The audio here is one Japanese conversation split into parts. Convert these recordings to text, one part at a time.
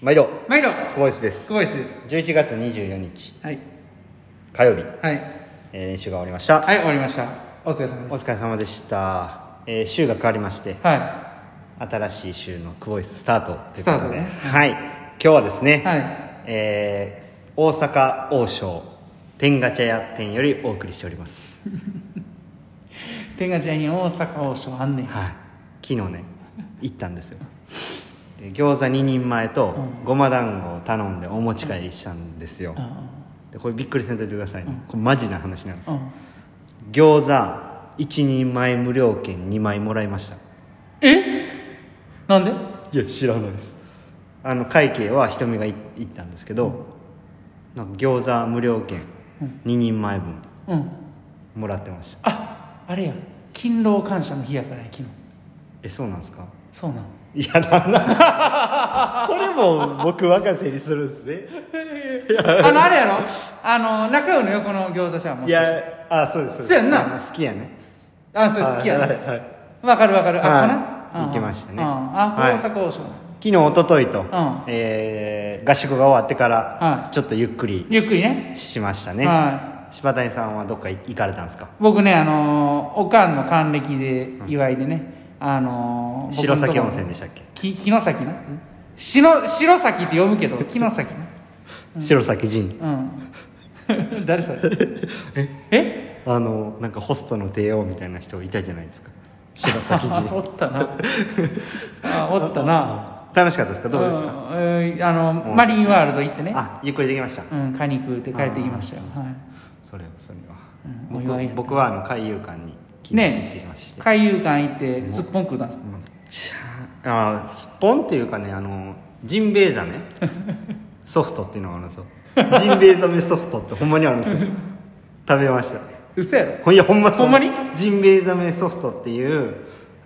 毎度。毎度。久保井です。久保井です。11月24日。はい。火曜日、はい。えー練習が終わりました、はい終わりました。お疲れ様おです。疲れ様でした、えー週が変わりまして。は新しい週の久保井スタートということで。スタートね。はい。今日はですね、はい。えー大阪王将天ガチャ屋店よりお送りしております。い 天下茶屋に大阪王将あんねん。はい。昨日ね行ったんですよ。で餃子2人前とうん。ごま団子を頼んでお持ち帰りしたんですよ、でこれびっくりせんといてくださいね、これマジな話なんですうんうん。餃子1人前無料券2枚もらいました。え？なんで？いや知らないです。あの会計は瞳がい行ったんですけど、なんか餃子無料券うん。2人前分うん。もらってました。ああれや。勤労感謝の日やからや昨日。えそうなんですか？そうなのいやなんなん それも僕若瀬にするんですね。あのあれやろ？あの中尾の横の餃子ちゃんも。いやあそうですそうやんな。好きやね。あそれ好きやね。はいはい。かるわかる。あ、はい。ここな？行きましたね。うん。あはい。大阪王将。昨日一昨日と、ん。えー合宿が終わってから、はい。ちょっとゆっくりゆっくりね。しましたね、はい。柴谷さんはどっか行かれたんですか？僕ねあのーおかんの還暦で祝いでね、あのー白崎温泉ででしたっけ？き城崎な白白崎って読むけど 城崎な白崎仁。うん。誰それ？え？あのなんかホストの帝王みたいな人いたじゃないですか。白崎 あ仁。おったな。あおったな。楽しかったですか？どうですか、ん。えーあのマリンワールド行ってね。あゆっくりできました。うん。カニ食うて帰ってきましたよ。はい。それはそれは、うん。僕僕はあの海遊館にね。海遊館行ってすっぽん食うたんです。あすっぽんっていうかねあのジンベエザメ。ソフトっていうのがあるんですよ。ジンベエザメソフトってほんまにあるんですよ。食べました。嘘やろ？ほんいやほんまそう。ほんまに？ジンベエザメソフトっていう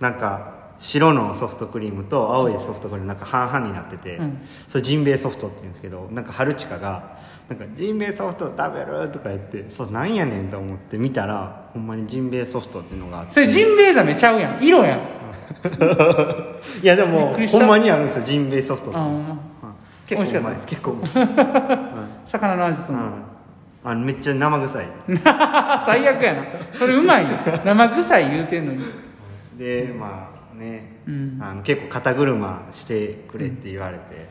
なんか白のソフトクリームと青いソフトクリームなんか半々になってて、うん。それジンベエソフトって言うんですけどなんか春近が「なんかジンベエソフト食べる?」とか言ってそうなんやねんと思って見たらほんまにジンベエソフトっていうのがあって。それジンベエザメちゃうやん。色やん。いやでびもほんまにあるんですよジンベエソフトって、あうん結構うまいです。結構うまい、魚の味すんの？うん、あのめっちゃ生臭い。最悪やな。それうまいよ。生臭い言うてんのに。でまあね、うん。あの結構肩車してくれって言われて、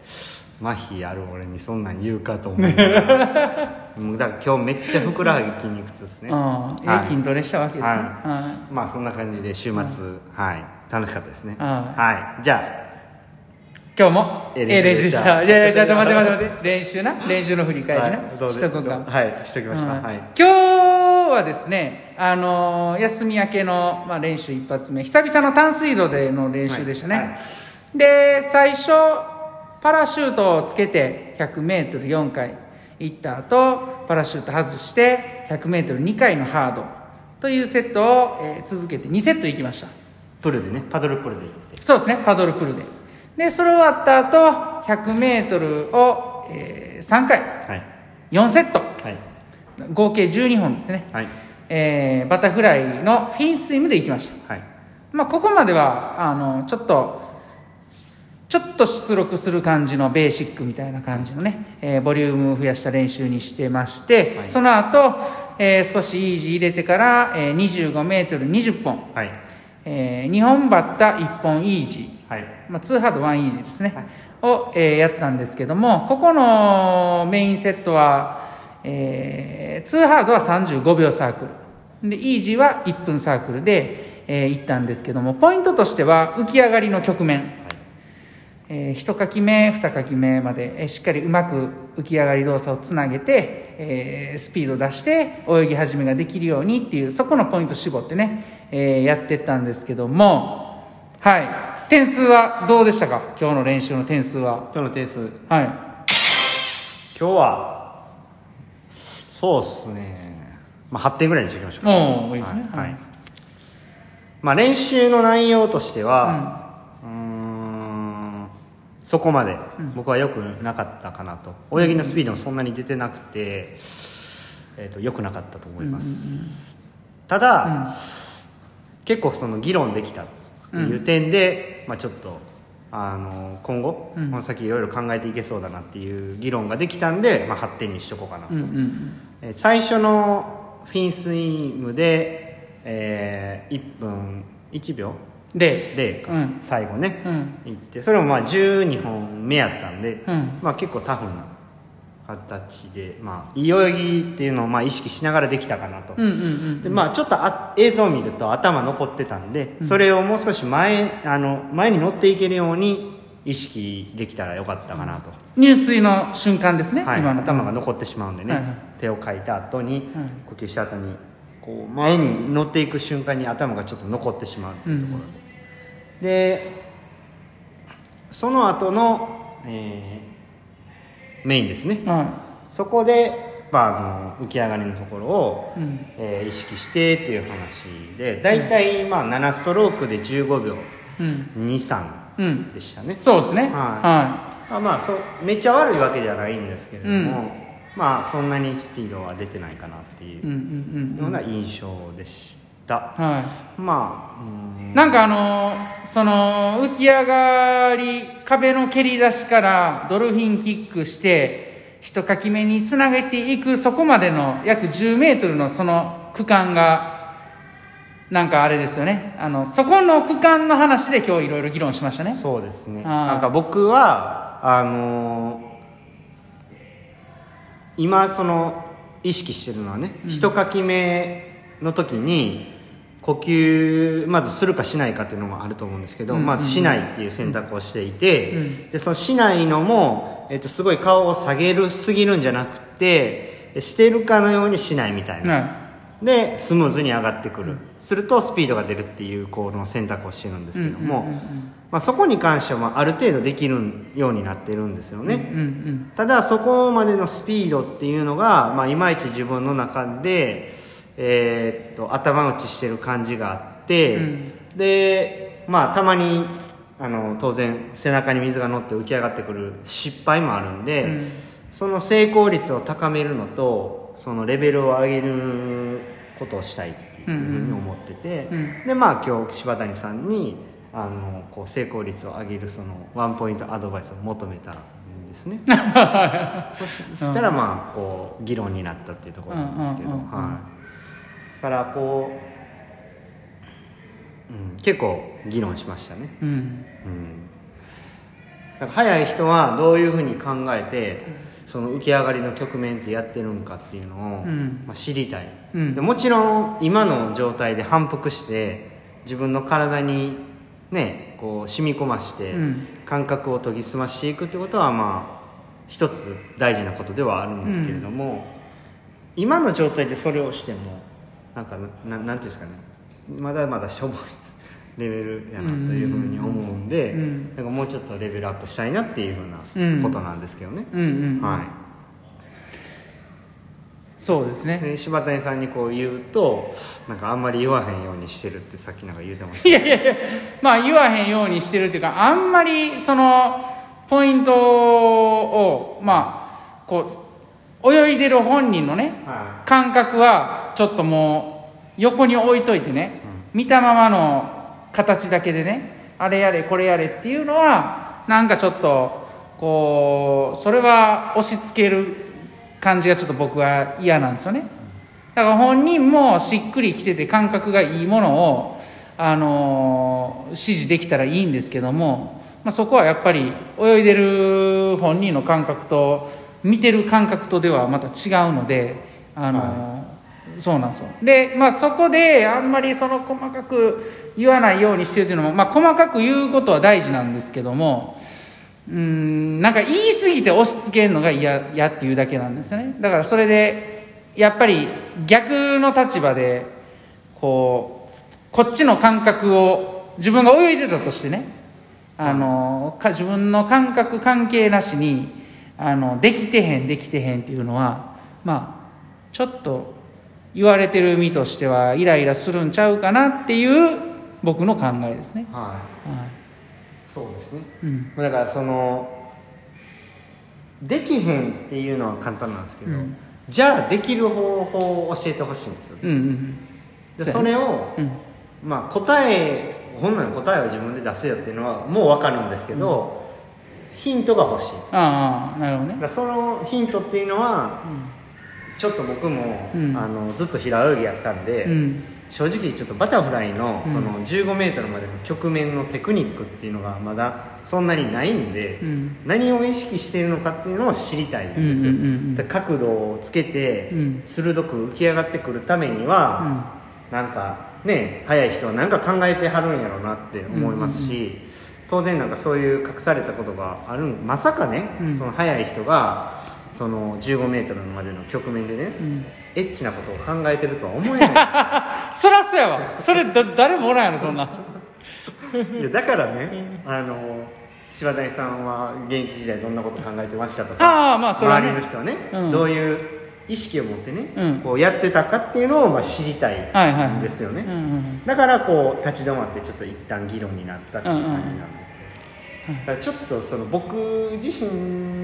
麻痺ある俺にそんなん言うかと思う。もうだから今日めっちゃふくらはぎ筋肉痛ですね。うんえはい。え筋トレしたわけですね。はい。はまあそんな感じで週末、はい。楽しかったですね。はい。はい。じゃあい今日もええええ練習した。いやいやじゃあちょ待って待って待って。練習な？練習の振り返りはい。などうぞしとこうか。はい。しときましょうはい。今日はですね、あのー休み明けの、まあ、練習一発目。久々の淡水路での練習でしたね、はい。はで最初パラシュートをつけて 100m4 回行った後パラシュート外して 100m2 回のハードというセットを、えー続けて2セット行きました。プルでねパドルプルで行って。そうですねパドルプルで。でそれ終わった後 100m を、え3回。はい。4セット。はい。合計12本ですね。はい。えーバタフライのフィンスイムで行きました、はい。まあ、ここまではあのちょっとちょっと出力する感じのベーシックみたいな感じのね、えーボリュームを増やした練習にしてまして、はい。その後、えー少しイージー入れてから、えー、25m20 本、はい。え2本バッタ1本イージー。はい。まあ、2ハード1イージーですね、を、えーやったんですけどもここのメインセットは、えー、2ハードは35秒サークル。でイージーは1分サークルで、えー行ったんですけどもポイントとしては浮き上がりの局面、えー、1書き目2書き目まで、えーしっかりうまく浮き上がり動作をつなげて、えースピード出して泳ぎ始めができるようにっていうそこのポイント絞ってね、えーやってったんですけどもはい。点数はどうでしたか？今日の練習の点数は。今日の点数。はい。今日はそうっすね。まあ8点ぐらいにしておきましょうか。ね。はい、はい。まあ練習の内容としてはうーんそこまで僕は良くなかったかなと。泳ぎのスピードもそんなに出てなくて、えー、と良くなかったと思います、ただ、結構その議論できたっていう点で、まあ、ちょっとあの今後、うん。この先いろいろ考えていけそうだなっていう議論ができたんで、まあ、8点にしとこうかなと、うんうんえー最初のフィンスイングで、えー1分1秒うんで0か、うん。最後ね、うん。行ってそれもまあ12本目やったんで、うん。まあ、結構タフな形で、まあ、いい泳ぎっていうのをまあ意識しながらできたかなと、うんうんうんでまあ、ちょっとあ映像を見ると頭残ってたんで、それをもう少し前あの前に乗っていけるように意識できたらよかったかなと、入水の瞬間ですね、はい、今の。頭が残ってしまうんでね、はいはい。手をかいた後に、はい呼吸した後にこう前に乗っていく瞬間に頭がちょっと残ってしまうっていうところで、でその後の、えーメインですね。はそこで、まあ、あの浮き上がりのところを、いうん。えー意識してっていう話で大体、まあ、7ストロークで15秒。うん。23うん。でしたね、そうですね。はい。はあまあそうめっちゃ悪いわけではないんですけれども、まあそんなにスピードは出てないかなっていい、うんうんうような印象でした、うんはまあうん。いなんかあのーその浮き上がり壁の蹴り出しからドルフィンキックして一かき目につなげていくそこまでの約10メートルのその区間がなんかあれですよね。あのそこの区間の話で今日いろいろ議論しましたね。そうですね。はい。なんか僕はあのー今その意識してるのはね、一かき目の時に呼吸まずするかしないかっていうのもあると思うんですけど、うん。まずしないっていう選択をしていて、うん。でそのしないのも、えっとすごい顔を下げるすぎるんじゃなくてしてるかのようにしないみたいな、はでスムーズに上がってくる、するとスピードが出るっていうこの選択をしてるんですけども、うんうんうんうん。まあ、そこに関してはまあある程度できるようになってるんですよね、い、うんうん。ただそこまでのスピードっていうのが、まあ、いまいち自分の中で、えーっと頭打ちしてる感じがあって、うん。でまあたまにあの当然背中に水が乗って浮き上がってくる失敗もあるんで、うん。その成功率を高めるのとそのレベルを上げることをしたいっていうふうに思ってて、うん。でまあ今日柴谷さんにあのこう成功率を上げるそのワンポイントアドバイスを求めたんですね。そしたらまあこう議論になったっていうところなんですけど、うんうんうんうん。はい、だからこう、うん、結構議論しましたね。うん。うん。早い人はどういうふうに考えてその浮き上がりの局面ってやってるんかっていうのを、うん。まあ、知りたい、うん。でもちろん今の状態で反復して自分の体にねこう染み込ましてうん。感覚を研ぎ澄ましていくってことはまあ一つ大事なことではあるんですけれども、今の状態でそれをしてもなんかななんていうんですかね。まだまだしょぼいレベルやなというふうに思うんで、うん。なんかもうちょっとレベルアップしたいなっていうふうなことなんですけどね、はそうですね。いで柴谷さんにこう言うとなんかあんまり言わへんようにしてるってさっきなんか言うてました。いやいやいやまあ言わへんようにしてるっていうかあんまりそのポイントをまあこう泳いでる本人のねは感覚はちょっともう横に置いといてね、見たままの形だけでねあれやれこれやれっていうのはなんかちょっとこうそれは押し付ける感じがちょっと僕は嫌なんですよね。だから本人もしっくりきてて感覚がいいものを、あの指示できたらいいんですけども、まあ、そこはやっぱり泳いでる本人の感覚と見てる感覚とではまた違うので、あのそうなんですよ。で、まあ、そこであんまりその細かく言わないようにしてるっていうのも、まあ、細かく言うことは大事なんですけどもうんなんか言い過ぎて押し付けるのが嫌嫌っていうだけなんですよね。だからそれでやっぱり逆の立場でこうこっちの感覚を自分が泳いでたとしてねあのか自分の感覚関係なしにあのできてへんできてへんっていうのはまあちょっと言われてる身としてはイライラするんちゃうかなっていう僕の考えですね。い、は、はい。そうですね。いうん。だからそのできへんっていうのは簡単なんですけど、うん。じゃあできる方法を教えてほしいんですようんうんでそれを、うん。まあ、答えほんなん答えは自分で出せよっていうのはもう分かるんですけど、ヒントが欲しい。ああなるほどね。らそのヒントっていうのはちょっと僕も、うん。あのずっと平泳ぎやったんで、うん。正直ちょっとバタフライのうん。その 15m までの局面のテクニックっていうのがまだそんなにないんで、うん。何を意識しているのかっていうのを知りたいんです。よ、うんうんうんうん。だから角度をつけてうん。鋭く浮き上がってくるためには、なんかね速い人は何か考えてはるんやろうなって思いますし、当然なんかそういう隠されたことがあるんまさかね、うん。その速い人がその 15m までの局面でね、うん。エッチなことを考えてるとは思えない。そらそうやわ。それだ誰もおらんやろそんな。いやだからねあの柴谷さんは現役時代どんなこと考えてましたとかああまあそれはね。周りの人はね、うん。どういう意識を持ってね、うん。こうやってたかっていうのをまあ知りたいんですよね、だからこう立ち止まってちょっと一旦議論になったっていう感じなんですけど、だからちょっとその僕自身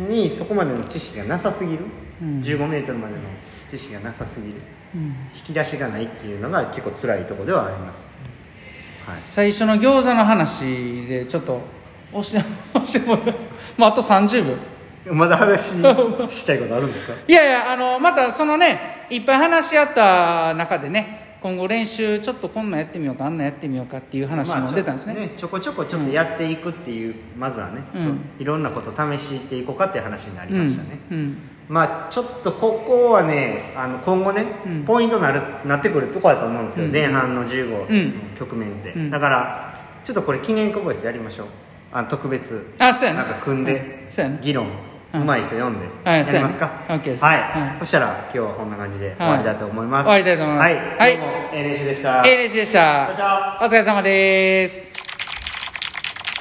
にそこまでの知識がなさすぎる、うん。1 5メートルまでの知識がなさすぎる。うん。引き出しがないっていうのが結構辛いところではあります、はい。最初の餃子の話でちょっと押して押してもまああと30秒まだ話したいことあるんですか？いやいやあのまたそのねいっぱい話し合った中でね今後練習ちょっとこんなんやってみようかあんなんやってみようかっていう話も出たんですね,、まあちょちょこちょこちょっとやっていくっていう、まずはね、うん。いろんなこと試していこうかっていう話になりましたね、うん。うん。まあちょっとここはねあの今後ね、うん。ポイントなるなってくるとこだと思うんですよ、うん。前半の15うん。の局面って、うん。だからちょっとこれ記念コボイスやりましょう。あの特別あそうやねなんか組んで、うん。そうやね議論。うん上手い人読んではいやりますか、はい、はい。そしたら今日はこんな感じで終わりだと思います、終わりたいと思います。はい、はい。どうも A 練習でした、ええ練習でした。お疲れ様です